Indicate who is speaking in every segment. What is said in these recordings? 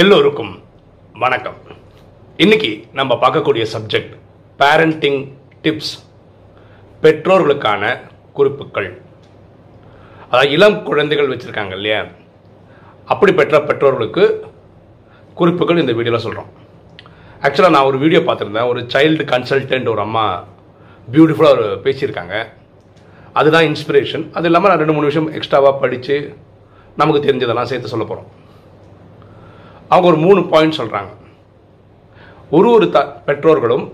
Speaker 1: எல்லோருக்கும் வணக்கம். இன்னைக்கு நம்ம பார்க்கக்கூடிய சப்ஜெக்ட் பேரண்டிங் டிப்ஸ் பெற்றோர்களுக்கான குறிப்புகள். அதாவது இளம் குழந்தைகள் வச்சுருக்காங்க இல்லையா? அப்படி பெற்ற பெற்றோர்களுக்கு குறிப்புகள் இந்த வீடியோவில் சொல்கிறோம் ஆக்சுவலாக நான் ஒரு வீடியோ பார்த்துருந்தேன். ஒரு சைல்டு கன்சல்டன்ட் ஒரு அம்மா பியூட்டிஃபுல்லாக ஒரு பேசியிருக்காங்க. அதுதான் இன்ஸ்பிரேஷன் அது இல்லாமல் நான் ரெண்டு மூணு விஷயம் எக்ஸ்ட்ராவாக படித்து நமக்கு தெரிஞ்சதெல்லாம் சேர்த்து சொல்ல போகிறோம் அவங்க ஒரு மூணு பாயிண்ட் சொல்கிறாங்க ஒரு ஒரு த பெற்றோர்களும்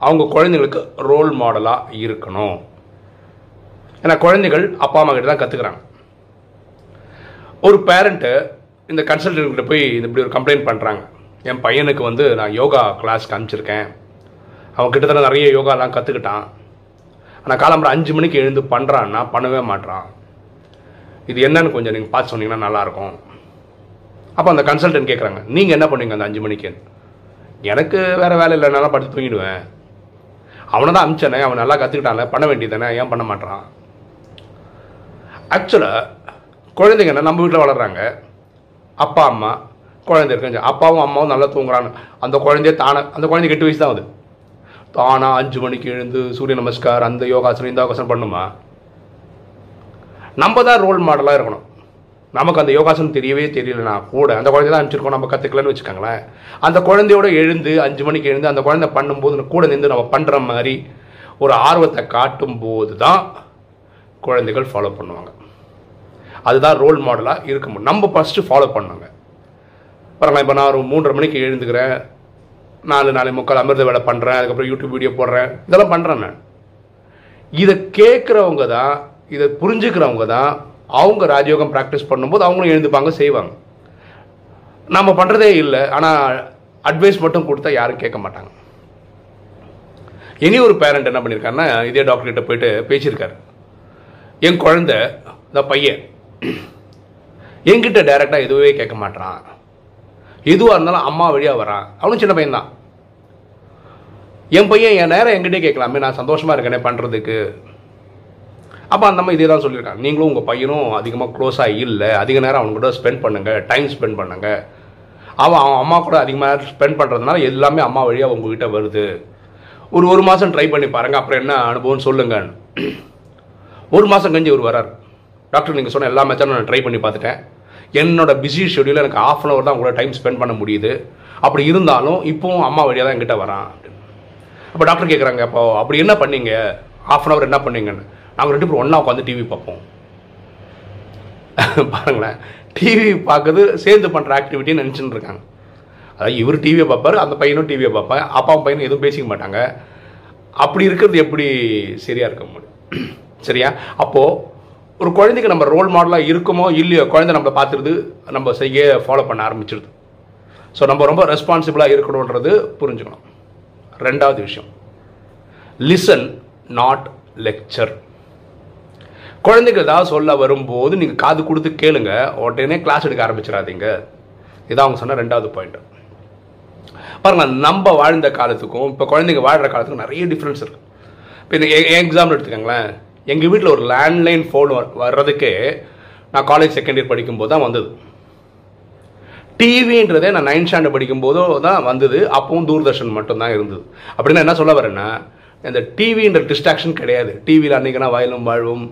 Speaker 1: அவங்க குழந்தைங்களுக்கு ரோல் மாடலாக இருக்கணும். ஏன்னா குழந்தைகள் அப்பா அம்மா கிட்ட தான் கற்றுக்குறாங்க ஒரு பேரண்ட்டு இந்த கன்சல்டன்ட்கிட்ட போய் இப்படி ஒரு கம்ப்ளைண்ட் பண்ணுறாங்க என் பையனுக்கு வந்து நான் யோகா கிளாஸ்க்கு அனுப்பிச்சிருக்கேன். அவன் கிட்டத்தட்ட நிறைய யோகாலாம் கற்றுக்கிட்டான் ஆனால் காலம்பரம் அஞ்சு மணிக்கு எழுந்து பண்ணுறான்னா பண்ணவே மாட்டான் இது என்னன்னு கொஞ்சம் நீங்கள் பார்த்து சொன்னீங்கன்னா நல்லாயிருக்கும் அப்போ அந்த கன்சல்டன்ட் கேட்குறாங்க நீங்கள் என்ன பண்ணுவீங்க அந்த அஞ்சு மணிக்கு? எனக்கு வேறு வேலை இல்லைனால படுத்து தூங்கிடுவேன். அவனை தான் அமிச்சானே அவன் நல்லா கற்றுக்கிட்டான்ல பண்ண வேண்டியதானே ஏன் பண்ண மாட்டான் ஆக்சுவலாக குழந்தைங்க என்ன நம்ம வீட்டில் வளர்கிறாங்க அப்பா அம்மா குழந்தை இருக்கு. அப்பாவும் அம்மாவும் நல்லா தூங்குறாங்க. அந்த குழந்தைய தானே அந்த குழந்தை எட்டு வயசு தான் ஆகுது தானாக அஞ்சு மணிக்கு எழுந்து சூரிய நமஸ்கார் அந்த யோகாசனம் இந்த யோகாசனம் பண்ணுமா? நம்ம தான் ரோல் மாடலாக இருக்கணும். நமக்கு அந்த யோகாசனம் தெரியவே தெரியலனா கூட அந்த குழந்தை தான் அனுப்பிச்சிருக்கோம் நம்ம கற்றுக்கலன்னு வச்சுக்கோங்களேன். அந்த குழந்தையோட எழுந்து அஞ்சு மணிக்கு எழுந்து அந்த குழந்தை பண்ணும்போது கூட நின்று நம்ம பண்ணுற மாதிரி ஒரு ஆர்வத்தை காட்டும் போது தான் குழந்தைகள் ஃபாலோ பண்ணுவாங்க. அதுதான் ரோல் மாடலாக இருக்க முடியும். நம்ம ஃபஸ்ட்டு ஃபாலோ பண்ணுங்க. பாருங்களேன் இப்போ நான் ஒரு மூன்றரை மணிக்கு எழுந்துக்கிறேன். நாலு நாலு முக்கால் அமிர்த வேலை பண்ணுறேன் அதுக்கப்புறம் யூடியூப் வீடியோ போடுறேன். இதெல்லாம் பண்ணுறேன் நான். இதை கேட்குறவங்க தான் இதை புரிஞ்சுக்கிறவங்க தான் அவங்க ராஜயோகம் ப்ராக்டிஸ் பண்ணும்போது அவங்களும் எழுந்துப்பாங்க செய்வாங்க. நம்ம பண்ணுறதே இல்லை ஆனால் அட்வைஸ் மட்டும் கொடுத்தா யாரும் கேட்க மாட்டாங்க. இனி ஒரு பேரண்ட் என்ன பண்ணியிருக்காருன்னா இதே டாக்டர்கிட்ட போயிட்டு பேசியிருக்காரு. என் குழந்தை இந்த பையன் என்கிட்ட டைரெக்டாக எதுவே கேட்க மாட்டான் எதுவாக இருந்தாலும் அம்மா வழியாக வரான். அவனும் சின்ன பையன்தான். என் பையன் என் நேரம் என்கிட்டே கேட்கலாமே நான் சந்தோஷமாக இருக்கேனே பண்ணுறதுக்கு அப்போ அந்த மாதிரி இதே தான் சொல்லியிருக்காங்க. நீங்களும் உங்கள் பையனும் அதிகமாக க்ளோஸாக இல்லை அதிக நேரம் அவங்க கூட ஸ்பெண்ட் பண்ணுங்கள் டைம் ஸ்பெண்ட் பண்ணுங்கள் அவன் அவன் அம்மா கூட அதிகமாக ஸ்பெண்ட் பண்ணுறதுனால எல்லாமே அம்மா வழியாக உங்ககிட்ட வருது. ஒரு ஒரு மாதம் ட்ரை பண்ணி பாருங்கள் அப்புறம் என்ன அனுபவம்னு சொல்லுங்கள் ஒரு மாதம் கஞ்சி ஒரு வரார். டாக்டர் நீங்கள் சொன்ன எல்லா மெத்தடும் நான் ட்ரை பண்ணி பார்த்துட்டேன். என்னோட பிஸி ஷெடியூலில் எனக்கு ஆஃப் அன் அவர் தான் உங்களோட டைம் ஸ்பெண்ட் பண்ண முடியுது. அப்படி இருந்தாலும் இப்போவும் அம்மா வழியாக தான் என்கிட்ட வரான். அப்போ டாக்டர் கேட்குறாங்க அப்போ அப்படி என்ன பண்ணீங்க? ஆஃப் அன் அவர் என்ன பண்ணீங்கன்னு. நாங்கள் ரெண்டு பேரும் ஒன்றா உட்காந்து டிவி பார்ப்போம். பாருங்களேன். டிவி பார்க்குறது சேர்ந்து பண்ணுற ஆக்டிவிட்டின்னு நினச்சின்னு இருக்காங்க. அதாவது இவர் டிவியை பார்ப்பார் அந்த பையனும் டிவியை பார்ப்பேன் அப்பாவும் பையனும் எதுவும் பேசிக்க மாட்டாங்க. அப்படி இருக்கிறது எப்படி சரியாக இருக்க முடியும்? சரியா? அப்போது ஒரு குழந்தைக்கு நம்ம ரோல் மாடலாக இருக்குமோ இல்லையோ குழந்தை நம்மளை பார்த்துருது நம்ம செய்ய ஃபாலோ பண்ண ஆரம்பிச்சிருது. ஸோ நம்ம ரொம்ப ரெஸ்பான்சிபிளாக இருக்கணுன்றது புரிஞ்சுக்கணும். ரெண்டாவது விஷயம். லிசன் நாட் லெக்சர் குழந்தைகள் ஏதாவது சொல்ல வரும்போது நீங்கள் காது கொடுத்து கேளுங்க. உடனே கிளாஸ் எடுக்க ஆரம்பிச்சிடாதீங்க. இதான் அவங்க சொன்ன ரெண்டாவது பாயிண்ட் பாருங்க நம்ம வாழ்ந்த காலத்துக்கும் இப்போ குழந்தைங்க வாழ்கிற காலத்துக்கும் நிறைய டிஃப்ரென்ஸ் இருக்குது இப்போ இந்த எக்ஸாம்பிள் எடுத்துக்கோங்களேன். எங்கள் வீட்டில் ஒரு லேண்ட்லைன் ஃபோன் வர்றதுக்கே நான் காலேஜ் செகண்ட் இயர் படிக்கும்போது தான் வந்தது. டிவின்றதே நான் நைன்த் ஸ்டாண்டர்ட் படிக்கும்போதோ தான் வந்தது. அப்பவும் தூர்தர்ஷன் மட்டும்தான் இருந்தது. அப்படின்னா என்ன சொல்ல வரேன்னா இந்த டிவின்ற டிஸ்ட்ராக்ஷன் கிடையாது. டிவியில் அன்றைக்கினா வயலும் வாழ்வும்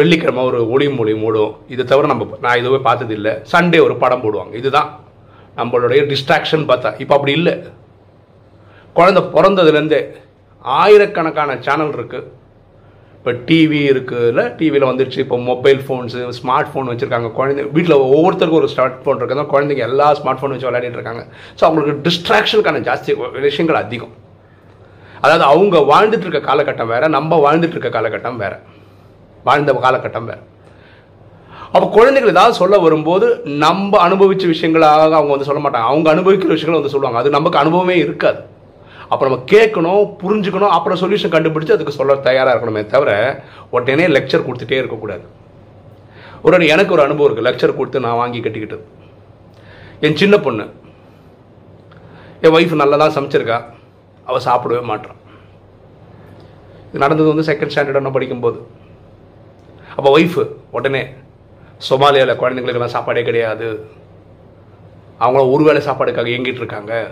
Speaker 1: வெள்ளிக்கிழமை ஒரு ஒளியும் மொழியும் ஓடும். இதை தவிர நம்ம நான் இதுவே பார்த்தது இல்லை சண்டே ஒரு படம் போடுவாங்க. இதுதான். நம்மளுடைய டிஸ்ட்ராக்ஷன் பார்த்தா. இப்போ அப்படி இல்லை. குழந்தை பிறந்ததுலேருந்தே ஆயிரக்கணக்கான சேனல் இருக்குது இப்போ டிவி இருக்குதுல்ல டிவியில் வந்துடுச்சு இப்போ மொபைல் ஃபோன்ஸு ஸ்மார்ட் ஃபோன் வச்சுருக்காங்க குழந்தை வீட்டில் ஒவ்வொருத்தருக்கும் ஒரு ஸ்மார்ட் ஃபோன் இருக்குது குழந்தைங்க எல்லா ஸ்மார்ட் ஃபோன் வச்சு விளையாடிட்டு இருக்காங்க. ஸோ அவங்களுக்கு டிஸ்ட்ராக்ஷனுக்கான ஜாஸ்தி விஷயங்கள் அதிகம். அதாவது அவங்க வாழ்ந்துட்டு இருக்க காலகட்டம் வேறு நம்ம வாழ்ந்துட்டு இருக்க காலகட்டம் வேறு. வாழ்ந்த காலகட்டம் வேறு. அப்போ குழந்தைகள் ஏதாவது சொல்ல வரும்போது நம்ம அனுபவித்த விஷயங்களாக அவங்க வந்து சொல்ல மாட்டாங்க. அவங்க அனுபவிக்கிற விஷயங்களை வந்து சொல்லுவாங்க. அது நமக்கு அனுபவமே இருக்காது. அப்போ நம்ம கேட்கணும் புரிஞ்சுக்கணும் அப்புறம் சொல்யூஷன் கண்டுபிடிச்சு அதுக்கு சொல்ல தயாராக இருக்கணுமே தவிர உடனே லெக்சர் கொடுத்துட்டே இருக்கக்கூடாது. ஒரு எனக்கு ஒரு அனுபவம் இருக்குது லெக்சர் கொடுத்து நான் வாங்கி கட்டிக்கிட்டது என் சின்ன பொண்ணு. என் ஒய்ஃப் நல்லா தான் சமைச்சிருக்கா. அவள் சாப்பிடவே மாட்டான் இது நடந்தது வந்து செகண்ட் ஸ்டாண்டர்ட் ஒன்று படிக்கும்போது. அப்போ ஒய்ஃபு உடனே சொமாலியாவில் குழந்தைங்களுக்கெல்லாம் சாப்பாடே கிடையாது. அவங்கள ஒரு வேளை சாப்பாடுக்காக இயங்கிட்டு இருக்காங்க.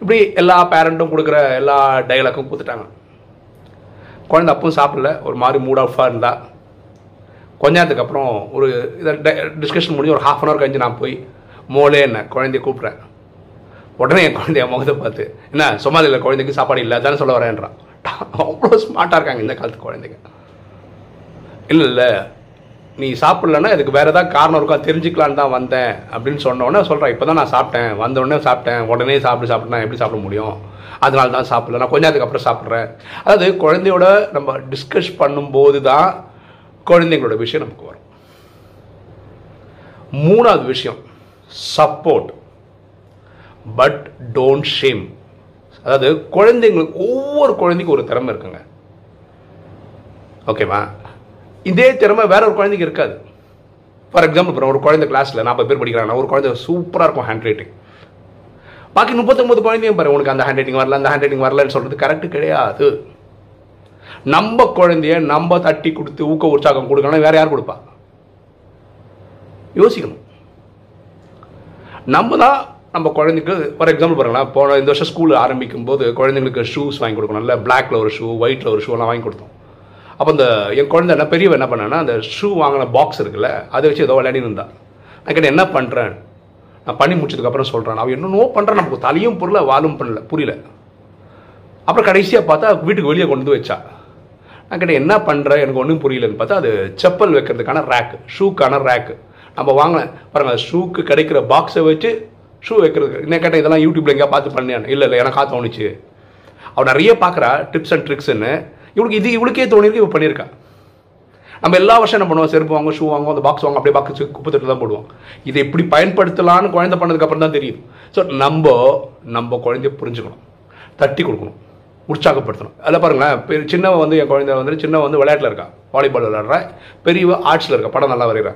Speaker 1: இப்படி எல்லா பேரண்ட்டும் கொடுக்குற எல்லா டைலாக்கும் கொடுத்துட்டாங்க. குழந்தை அப்பவும் சாப்பிடல. ஒரு மாதிரி மூட் ஆஃபாக இருந்தா. கொஞ்ச நேரத்துக்கு அப்புறம் ஒரு இதை டிஸ்கஷன் முடிஞ்சு ஒரு ஹாஃப் அன் ஹவர் கழிஞ்சு நான் போய் மோலே என்ன குழந்தைய கூப்பிட்றேன். உடனே என் குழந்தைய முகத்தை பார்த்து என்ன சொமாலியில் குழந்தைக்கு சாப்பாடு இல்லை தானே சொல்ல வரேன்றான். அவ்வளோ ஸ்மார்ட்டாக இருக்காங்க இந்த காலத்து குழந்தைங்க. இல்லை இல்லை. நீ சாப்பிட்லன்னா இதுக்கு வேறு ஏதாவது காரணம் இருக்கா? தெரிஞ்சுக்கலான்னு தான் வந்தேன் அப்படின்னு சொன்னோடனே சொல்கிறேன் இப்போ தான் நான் சாப்பிட்டேன். வந்த உடனே சாப்பிட்டேன். உடனே சாப்பிட்டு சாப்பிட்னா எப்படி சாப்பிட முடியும்? அதனால தான் சாப்பிடல. நான் கொஞ்ச நேரத்துக்கு அப்புறம் சாப்பிட்றேன். அதாவது குழந்தையோட நம்ம டிஸ்கஸ் பண்ணும்போது தான் குழந்தைங்களோட விஷயம் நமக்கு வரும். மூணாவது விஷயம் சப்போர்ட் பட் டோன்ட் ஷேம் அதாவது குழந்தைங்களுக்கு ஒவ்வொரு குழந்தைக்கும் ஒரு திறமை இருக்குங்க. ஓகேவா இதே திறமை வேற ஒரு குழந்தைக்கு இருக்காது. ஃபார் எக்ஸாம்பிள் இப்போ ஒரு குழந்தை கிளாஸில் நாற்பது பேர் படிக்கிறாங்கன்னா ஒரு குழந்தை சூப்பராக இருக்கும் ஹேண்ட் ரைட்டிங் பாக்கி முப்பத்தொம்பது குழந்தையும் பாரு உனக்கு அந்த ஹேண்ட் ரைட்டிங் வரல அந்த ஹேண்ட் ரைட்டிங் வரலன்னு சொல்கிறது கரெக்ட் கிடையாது. நம்ம குழந்தைய நம்ம தட்டி கொடுத்து ஊக்க உற்சாகம் கொடுக்கணும் வேற யார் கொடுப்பா? யோசிக்கணும். நம்ம தான் நம்ம குழந்தைக்கு ஃபார் எக்ஸாம்பிள் பாருங்களேன் போன இந்த வருஷம் ஸ்கூல் ஆரம்பிக்கும் போது குழந்தைங்களுக்கு ஷூஸ் வாங்கி கொடுக்கணும். இல்லை பிளாக்ல ஒரு ஷூ ஒயிட்ல ஒரு ஷூ எல்லாம் வாங்கி கொடுத்தோம். அப்போ இந்த என் குழந்தை என்ன பெரியவன் என்ன பண்ணேன்னா அந்த ஷூ வாங்கின பாக்ஸ் இருக்குல்ல அதை வச்சு ஏதோ விளையாடி இருந்தா. நான் கேட்டேன் என்ன பண்ணுறேன் நான் பண்ணி முடிச்சதுக்கப்புறம் சொல்கிறேன் அவன் என்னென்னோ பண்ணுறான் நமக்கு தலையும் புரியல வாலும் பண்ணல புரியல. அப்புறம் கடைசியாக பார்த்தா வீட்டுக்கு வெளியே கொண்டு வந்து வச்சா. நான் கேட்டேன் என்ன பண்ணுற எனக்கு ஒன்றும் புரியலன்னு பார்த்தா அது செப்பல் வைக்கிறதுக்கான ரேக்கு ஷூக்கான ரேக்கு நம்ம வாங்கினேன் பாருங்கள் ஷூக்கு கிடைக்கிற பாக்ஸை வச்சு ஷூ வைக்கிறதுக்கு என்ன கேட்டால் இதெல்லாம் யூடியூப்ல எங்கேயா பார்த்து பண்ணியான் இல்லை இல்லை எனக்கு காத்து தோணுச்சு. அவள் நிறைய பார்க்குறா டிப்ஸ் அண்ட் ட்ரிக்ஸ்ன்னு இவளுக்கு இது இவளுக்கே தோணிருக்கு இவ பண்ணியிருக்கா. நம்ம எல்லா வருஷம் என்ன பண்ணுவோம்? செருப்பு வாங்குவோம் ஷூ வாங்குவோம் அந்த பாக்ஸ் வாங்க அப்படியே பாக்ஸ் குப்பை தட்டு தான் போடுவோம். இதை எப்படி பயன்படுத்தலாம்னு குழந்தை பண்ணதுக்கு அப்புறம் தான் தெரியும். ஸோ நம்ம நம்ம குழந்தைய புரிஞ்சுக்கணும். தட்டி கொடுக்கணும். உற்சாகப்படுத்தணும். அதில் பாருங்களேன் சின்னவன் வந்து என் குழந்தை வந்து சின்னவன் வந்து விளையாட்டில் இருக்கா? வாலிபால் விளையாடுறேன் பெரியவ ஆர்ட்ஸில் இருக்கா? படம் நல்லா வரைகிறா.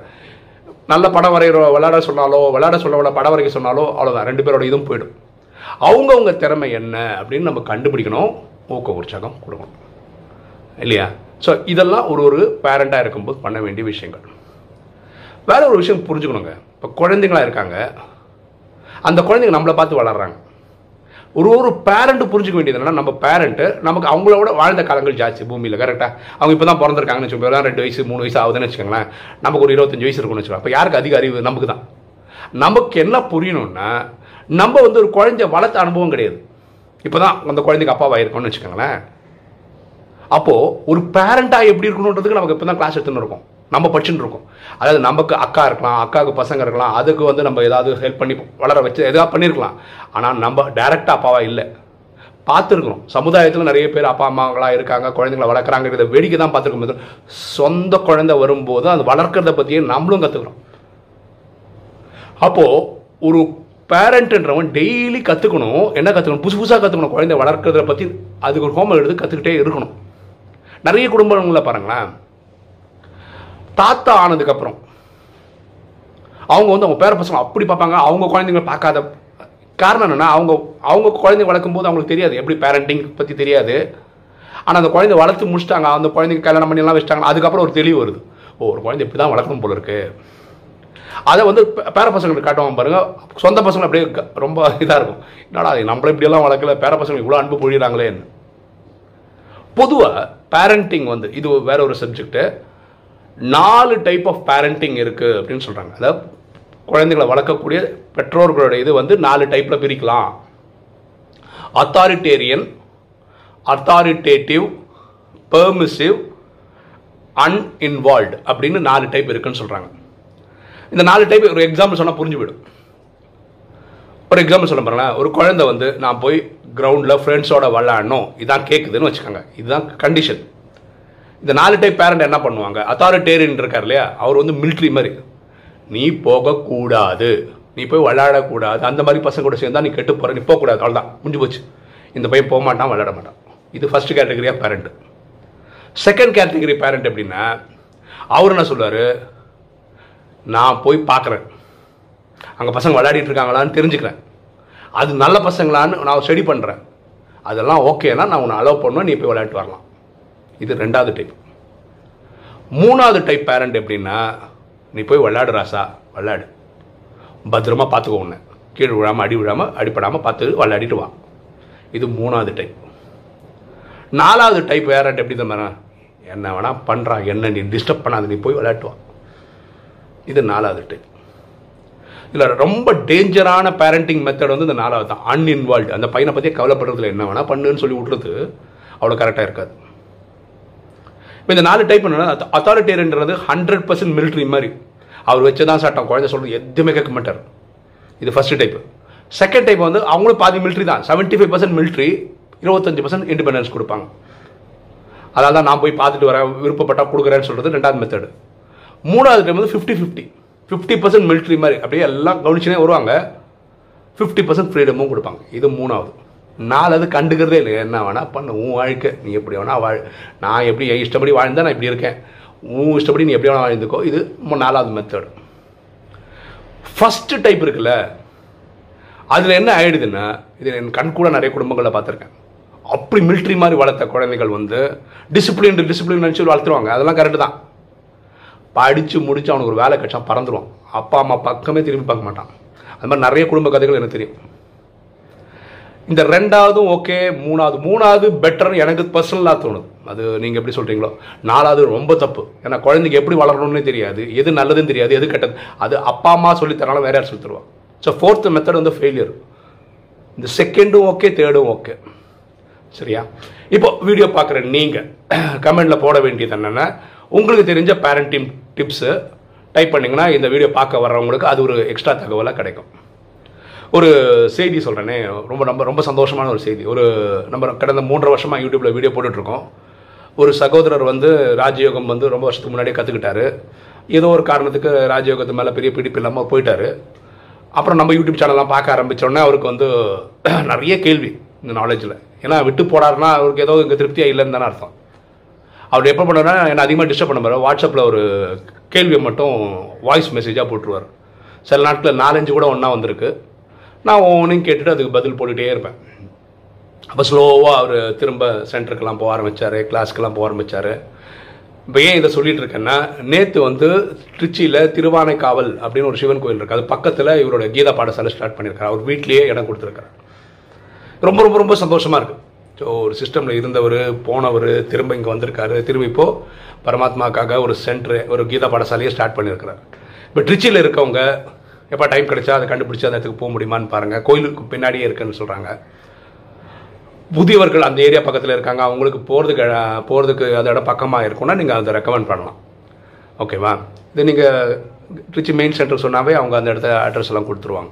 Speaker 1: நல்ல படம் வரைகிற விளையாட சொன்னாலோ விளையாட சொல்ல படம் வரைக்க சொன்னாலோ அவ்வளோதான் ரெண்டு பேரோட இதுவும் போயிடும். அவங்கவுங்க திறமை என்ன அப்படின்னு நம்ம கண்டுபிடிக்கணும். ஊக்க உற்சாகம் கொடுக்கணும். இல்லையா? ஸோ இதெல்லாம் ஒரு ஒரு பேரண்டாக இருக்கும்போது பண்ண வேண்டிய விஷயங்கள். வேற ஒரு விஷயம் புரிஞ்சுக்கணுங்க. இப்போ குழந்தைங்களா இருக்காங்க. அந்த குழந்தைங்க நம்மளை பார்த்து வளர்கிறாங்க ஒரு ஒரு பேரண்ட்டு புரிஞ்சுக்க வேண்டியது என்னன்னா நம்ம பேரண்ட்டு நமக்கு அவங்களோட வாழ்ந்த காலங்கள் ஜாஸ்தி. பூமியில் கரெக்டாக அவங்க இப்போ தான் பிறந்திருக்காங்கன்னு வச்சுக்கோங்க. ரெண்டு வயசு மூணு வயசு ஆகுதுன்னு வச்சுக்கோங்களேன். நமக்கு ஒரு இருபத்தஞ்சு வயசு இருக்கும்னு வச்சுக்கோங்க. அப்போ யாருக்கு அதிக அறிவு? நமக்கு தான். நமக்கு என்ன புரியணும்னா நம்ம வந்து ஒரு குழந்தை வளர்த்த அனுபவம் கிடையாது. இப்போ தான் அந்த குழந்தைக்கு அப்பாவாக இருக்கோம்னு வச்சுக்கோங்களேன். அப்போது ஒரு பேரண்ட்டாக எப்படி இருக்கணுன்றதுக்கு நமக்கு இப்போ தான் கிளாஸ் எடுத்துன்னு இருக்கோம். நம்ம படிச்சுட்டு இருக்கோம். அதாவது நமக்கு அக்கா இருக்கலாம் அக்காவுக்கு பசங்க இருக்கலாம் அதுக்கு வந்து நம்ம ஏதாவது ஹெல்ப் பண்ணி வளர வச்சு எதாவது பண்ணியிருக்கலாம் ஆனால் நம்ம டைரெக்டாக அப்பாவா இல்லை. பார்த்துருக்குறோம். சமுதாயத்தில் நிறைய பேர் அப்பா அம்மாங்களாக இருக்காங்க குழந்தைங்களை வளர்க்குறாங்கிறத வேடிக்கை தான் பார்த்துருக்கோம். சொந்த குழந்தை வரும்போது அது வளர்க்குறத பற்றியே நம்மளும் கற்றுக்குறோம் அப்போது ஒரு பேரண்ட்ன்றவன் டெய்லி கற்றுக்கணும் என்ன கற்றுக்கணும் புதுசு புதுசாக கற்றுக்கணும் குழந்தை வளர்க்குறத பற்றி அதுக்கு ஒரு ஹோம்ஒர்க் எடுத்து கற்றுக்கிட்டே இருக்கணும். நிறைய குடும்பங்களில் பாருங்களேன். தாத்தா ஆனதுக்கப்புறம் அவங்க வந்து அவங்க பேர பசங்க அப்படி பார்ப்பாங்க. அவங்க குழந்தைங்க பார்க்காத காரணம் என்னென்னா அவங்க அவங்க குழந்தை வளர்க்கும் போது அவங்களுக்கு தெரியாது. எப்படி பேரண்டிங் பற்றி தெரியாது. ஆனால் அந்த குழந்தை வளர்த்து முடிச்சிட்டாங்க. அந்த குழந்தைங்க கல்யாணம் பண்ணி எல்லாம் வச்சிட்டாங்க. அதுக்கப்புறம் ஒரு தெளிவு வருது. ஓ ஒரு குழந்தை இப்படி தான் வளர்க்கணும் போல இருக்கு. அதை வந்து பேர பசங்களுக்கு காட்டுவாங்க பாருங்க. சொந்த பசங்க அப்படியே க- ரொம்ப இதாக இருக்கும். என்னடா இது நம்மள இப்படியெல்லாம் வளர்க்கல. பேர பசங்க இவ்வளோ அன்பு பொழியிறாங்களேன்னு. பொதுவாக பேரண்டிங் வந்து இது வேற ஒரு சப்ஜெக்ட்டு நாலு டைப் ஆஃப் பேரண்டிங் இருக்குது அப்படின்னு சொல்கிறாங்க அதாவது குழந்தைகளை வளர்க்கக்கூடிய பெற்றோர்களோட இது வந்து நாலு டைப்பில் பிரிக்கலாம். அத்தாரிட்டேரியன் அத்தாரிட்டேட்டிவ் பெர்மிசிவ் அன்இன்வால்வ்டு அப்படின்னு நாலு டைப் இருக்குன்னு சொல்கிறாங்க இந்த நாலு டைப் ஒரு எக்ஸாம்பிள் சொன்னால் புரிஞ்சு போயிடும் ஒரு எக்ஸாம்பிள் சொல்ல பாருங்களேன் ஒரு குழந்தை வந்து நான் போய் கிரவுண்டில் ஃப்ரெண்ட்ஸோட விளாடணும் இதான் கேட்குதுன்னு வச்சுக்கோங்க. இதுதான் கண்டிஷன் இந்த நாலு டைப் பேரண்ட் என்ன பண்ணுவாங்க? அத்தாரிட்டேரியன் இருக்கார் இல்லையா? அவர் வந்து மிலிட்ரி மாதிரி. நீ போகக்கூடாது. நீ போய் விளையாடக்கூடாது. அந்த மாதிரி பசங்க கூட சேர்ந்தா நீ கெட்டு போகிற நீ போகக்கூடாது. அவ்வளோதான் முடிஞ்சு போச்சு. இந்த பையன் போக மாட்டான் விளையாட மாட்டான். இது first category of parent second category parent எப்படின்னா அவர் என்ன சொல்வார் நான் போய் பார்க்குறேன். அங்கே பசங்க விளையாடிட்டு இருக்காங்களான்னு தெரிஞ்சுக்கிறேன். அது நல்ல பசங்களான்னு நான் ஸ்டடி பண்ணுறேன் அதெல்லாம் ஓகேனா நான் உன்னை அலோவ் பண்ணுவேன் நீ போய் விளையாட்டு வரலாம். இது ரெண்டாவது டைப் மூணாவது டைப் பேரண்ட் எப்படின்னா நீ போய் விளையாடு ராசா விளையாடு. பத்திரமா பார்த்துக்கோ உன்னை. கீழே விழாமல் அடி விழாமல் அடிப்படாமல் பார்த்து விளையாடிட்டு வா. இது மூணாவது டைப் நாலாவது டைப் பேரண்ட் எப்படி தான் என்ன வேணா பண்ணுறா என்ன நீ டிஸ்டர்ப் பண்ணாத நீ போய் விளையாட்டு வா. இது நாலாவது டைப் இதில் ரொம்ப டேஞ்சரான பேரண்டிங் மெத்தட் வந்து இந்த நாலாவது தான். அன்இன்வால்வ்டு அந்த பையனை பற்றி கவலைப்படுறதுல என்ன வேணால் பண்ணுன்னு சொல்லி விட்றது அவ்வளோ கரெக்டாக இருக்காது. இப்போ இந்த நாலு டைப் என்னன்னா அத்தாரிட்டேரியன்றது ஹண்ட்ரட் பர்சன்ட் மிலிட்ரி மாதிரி. அவர் வச்சு தான் சட்டம். குழந்தை சொல்கிறது எதுவுமே கேட்க மாட்டார். இது ஃபஸ்ட்டு டைப்பு செகண்ட் டைப் வந்து அவங்களும் பாதி மிலிட்ரி தான். செவன்ட்டி ஃபைவ் பர்சன்ட் மிலிட்ரி இருபத்தஞ்சு பர்சன்ட் இண்டிபெண்டன்ஸ் கொடுப்பாங்க. அதனால தான் நான் போய் பார்த்துட்டு வரேன் விருப்பப்பட்டால் கொடுக்குறேன்னு சொல்கிறது ரெண்டாவது மெத்தடு மூணாவது டைம் வந்து fifty fifty fifty percent military மாதிரி. அப்படியே எல்லாம் கவனிச்சுனே வருவாங்க. ஃபிஃப்டி பர்சன்ட் ஃப்ரீடமும் கொடுப்பாங்க. இது மூணாவது. நாலாவது கண்டுக்கிறதே இல்லை என்ன வேணால் பண்ண. உன் வாழ்க்கை. நீ எப்படி வேணால் வாழ். நான் எப்படி என் இஷ்டப்படி வாழ்ந்தா நான் இப்படி இருக்கேன். உன் இஷ்டப்படி நீ எப்படி வேணால் வாழ்ந்துக்கோ. இது நாலாவது மெத்தடு ஃபஸ்ட்டு டைப் இருக்குல்ல. அதில் என்ன ஆயிடுதுன்னா இது என் கண் கூட நிறைய குடும்பங்களில் பார்த்துருக்கேன். அப்படி மிலிட்ரி மாதிரி வளர்த்த குழந்தைகள் வந்து டிசிப்ளின் டிசிப்ளின் நினச்சி வளர்த்துருவாங்க அதெல்லாம் கரெக்டு தான். படித்து முடித்து அவனுக்கு ஒரு வேலை கிடைச்சா பறந்துடுவான் அப்பா அம்மா பக்கமே திரும்பி பார்க்க மாட்டான். அது மாதிரி நிறைய குடும்ப கதைகள் எனக்கு தெரியும். இந்த ரெண்டாவதும் ஓகே மூணாவது மூணாவது பெட்டர்னு எனக்கு பர்சனலாக தோணுது. அது நீங்கள் எப்படி சொல்கிறீங்களோ நாலாவது ரொம்ப தப்பு. ஏன்னா குழந்தைக்கு எப்படி வளரணும்னே தெரியாது. எது நல்லதுன்னு தெரியாது எது கெட்டது. அது அப்பா அம்மா சொல்லித்தரனாலும் தராலும் வேற யார் சொல்லி ஸோ ஃபோர்த்து மெத்தட் வந்து ஃபெயிலியர் இந்த செகண்டும் ஓகே தேர்டும் ஓகே சரியா? இப்போ வீடியோ பார்க்குற நீங்கள் கமெண்டில் போட வேண்டியது என்னென்னா உங்களுக்கு தெரிஞ்ச பேரண்டிங் டிப்ஸு டைப் பண்ணிங்கன்னா இந்த வீடியோ பார்க்க வர்றவங்களுக்கு அது ஒரு எக்ஸ்ட்ரா தகவலாக கிடைக்கும். ஒரு செய்தி சொல்கிறேனே ரொம்ப ரொம்ப ரொம்ப சந்தோஷமான ஒரு செய்தி. ஒரு நம்ம கடந்த மூன்றரை வருஷமாக யூடியூப்பில் வீடியோ போட்டுட்ருக்கோம். ஒரு சகோதரர் வந்து ராஜயோகம் வந்து ரொம்ப வருஷத்துக்கு முன்னாடியே கற்றுக்கிட்டாரு ஏதோ ஒரு காரணத்துக்கு ராஜயோகத்து மேலே பெரிய பிடிப்பு இல்லாமல் போயிட்டாரு. அப்புறம் நம்ம யூடியூப் சேனல்லாம் பார்க்க ஆரம்பித்தோடனே அவருக்கு வந்து நிறைய கேள்வி இந்த நாலேஜில் ஏன்னா விட்டு போடாருன்னா அவருக்கு ஏதோ இங்கே திருப்தியாக இல்லைன்னு தானே அர்த்தம். அவர் எப்போ பண்ணுறா என்னை அதிகமாக டிஸ்டர்ப் பண்ண பாரு வாட்ஸ்அப்பில் ஒரு கேள்வியை மட்டும் வாய்ஸ் மெசேஜாக போட்டுருவார். சில நாட்களில் நாலஞ்சு கூட ஒன்றா வந்திருக்கு. நான் ஒவ்வொன்றையும் கேட்டுட்டு அதுக்கு பதில் போட்டுகிட்டே இருப்பேன். அப்போ ஸ்லோவாக அவர் திரும்ப சென்டருக்கெல்லாம் போக ஆரம்பித்தார் கிளாஸ்க்கெல்லாம் போக ஆரம்பித்தார் இப்போ ஏன் இதை சொல்லிட்டு இருக்கேன்னா நேற்று வந்து திருச்சியில் திருவானைக்காவல் அப்படின்னு ஒரு சிவன் கோயில் இருக்குது அது பக்கத்தில் இவரோட கீதா பாடசாலை ஸ்டார்ட் பண்ணியிருக்காரு. அவர் வீட்லேயே இடம் கொடுத்துருக்காரு. ரொம்ப ரொம்ப ரொம்ப சந்தோஷமாக இருக்குது ஸோ ஒரு சிஸ்டமில் இருந்தவர் போனவர் திரும்ப இங்கே வந்திருக்காரு. திரும்ப இப்போ பரமாத்மாக்காக ஒரு சென்ட்ரு ஒரு கீதா பாடசாலையை ஸ்டார்ட் பண்ணியிருக்கிறார். இப்போ ட்ரிச்சியில் இருக்கவங்க எப்போ டைம் கிடைச்சா அதை கண்டுபிடிச்சி அந்த இடத்துக்கு போக முடியுமான்னு பாருங்கள் கோயிலுக்கு பின்னாடியே இருக்குன்னு சொல்கிறாங்க புதியவர்கள் அந்த ஏரியா பக்கத்தில் இருக்காங்க. அவங்களுக்கு போகிறதுக்கு போகிறதுக்கு அந்த இடம் பக்கமாக இருக்கும்னா நீங்கள் அதை ரெக்கமெண்ட் பண்ணலாம். ஓகேவா இது நீங்கள் ட்ரிச்சி மெயின் சென்டர் சொன்னாவே அவங்க அந்த இடத்த அட்ரஸ் எல்லாம் கொடுத்துருவாங்க.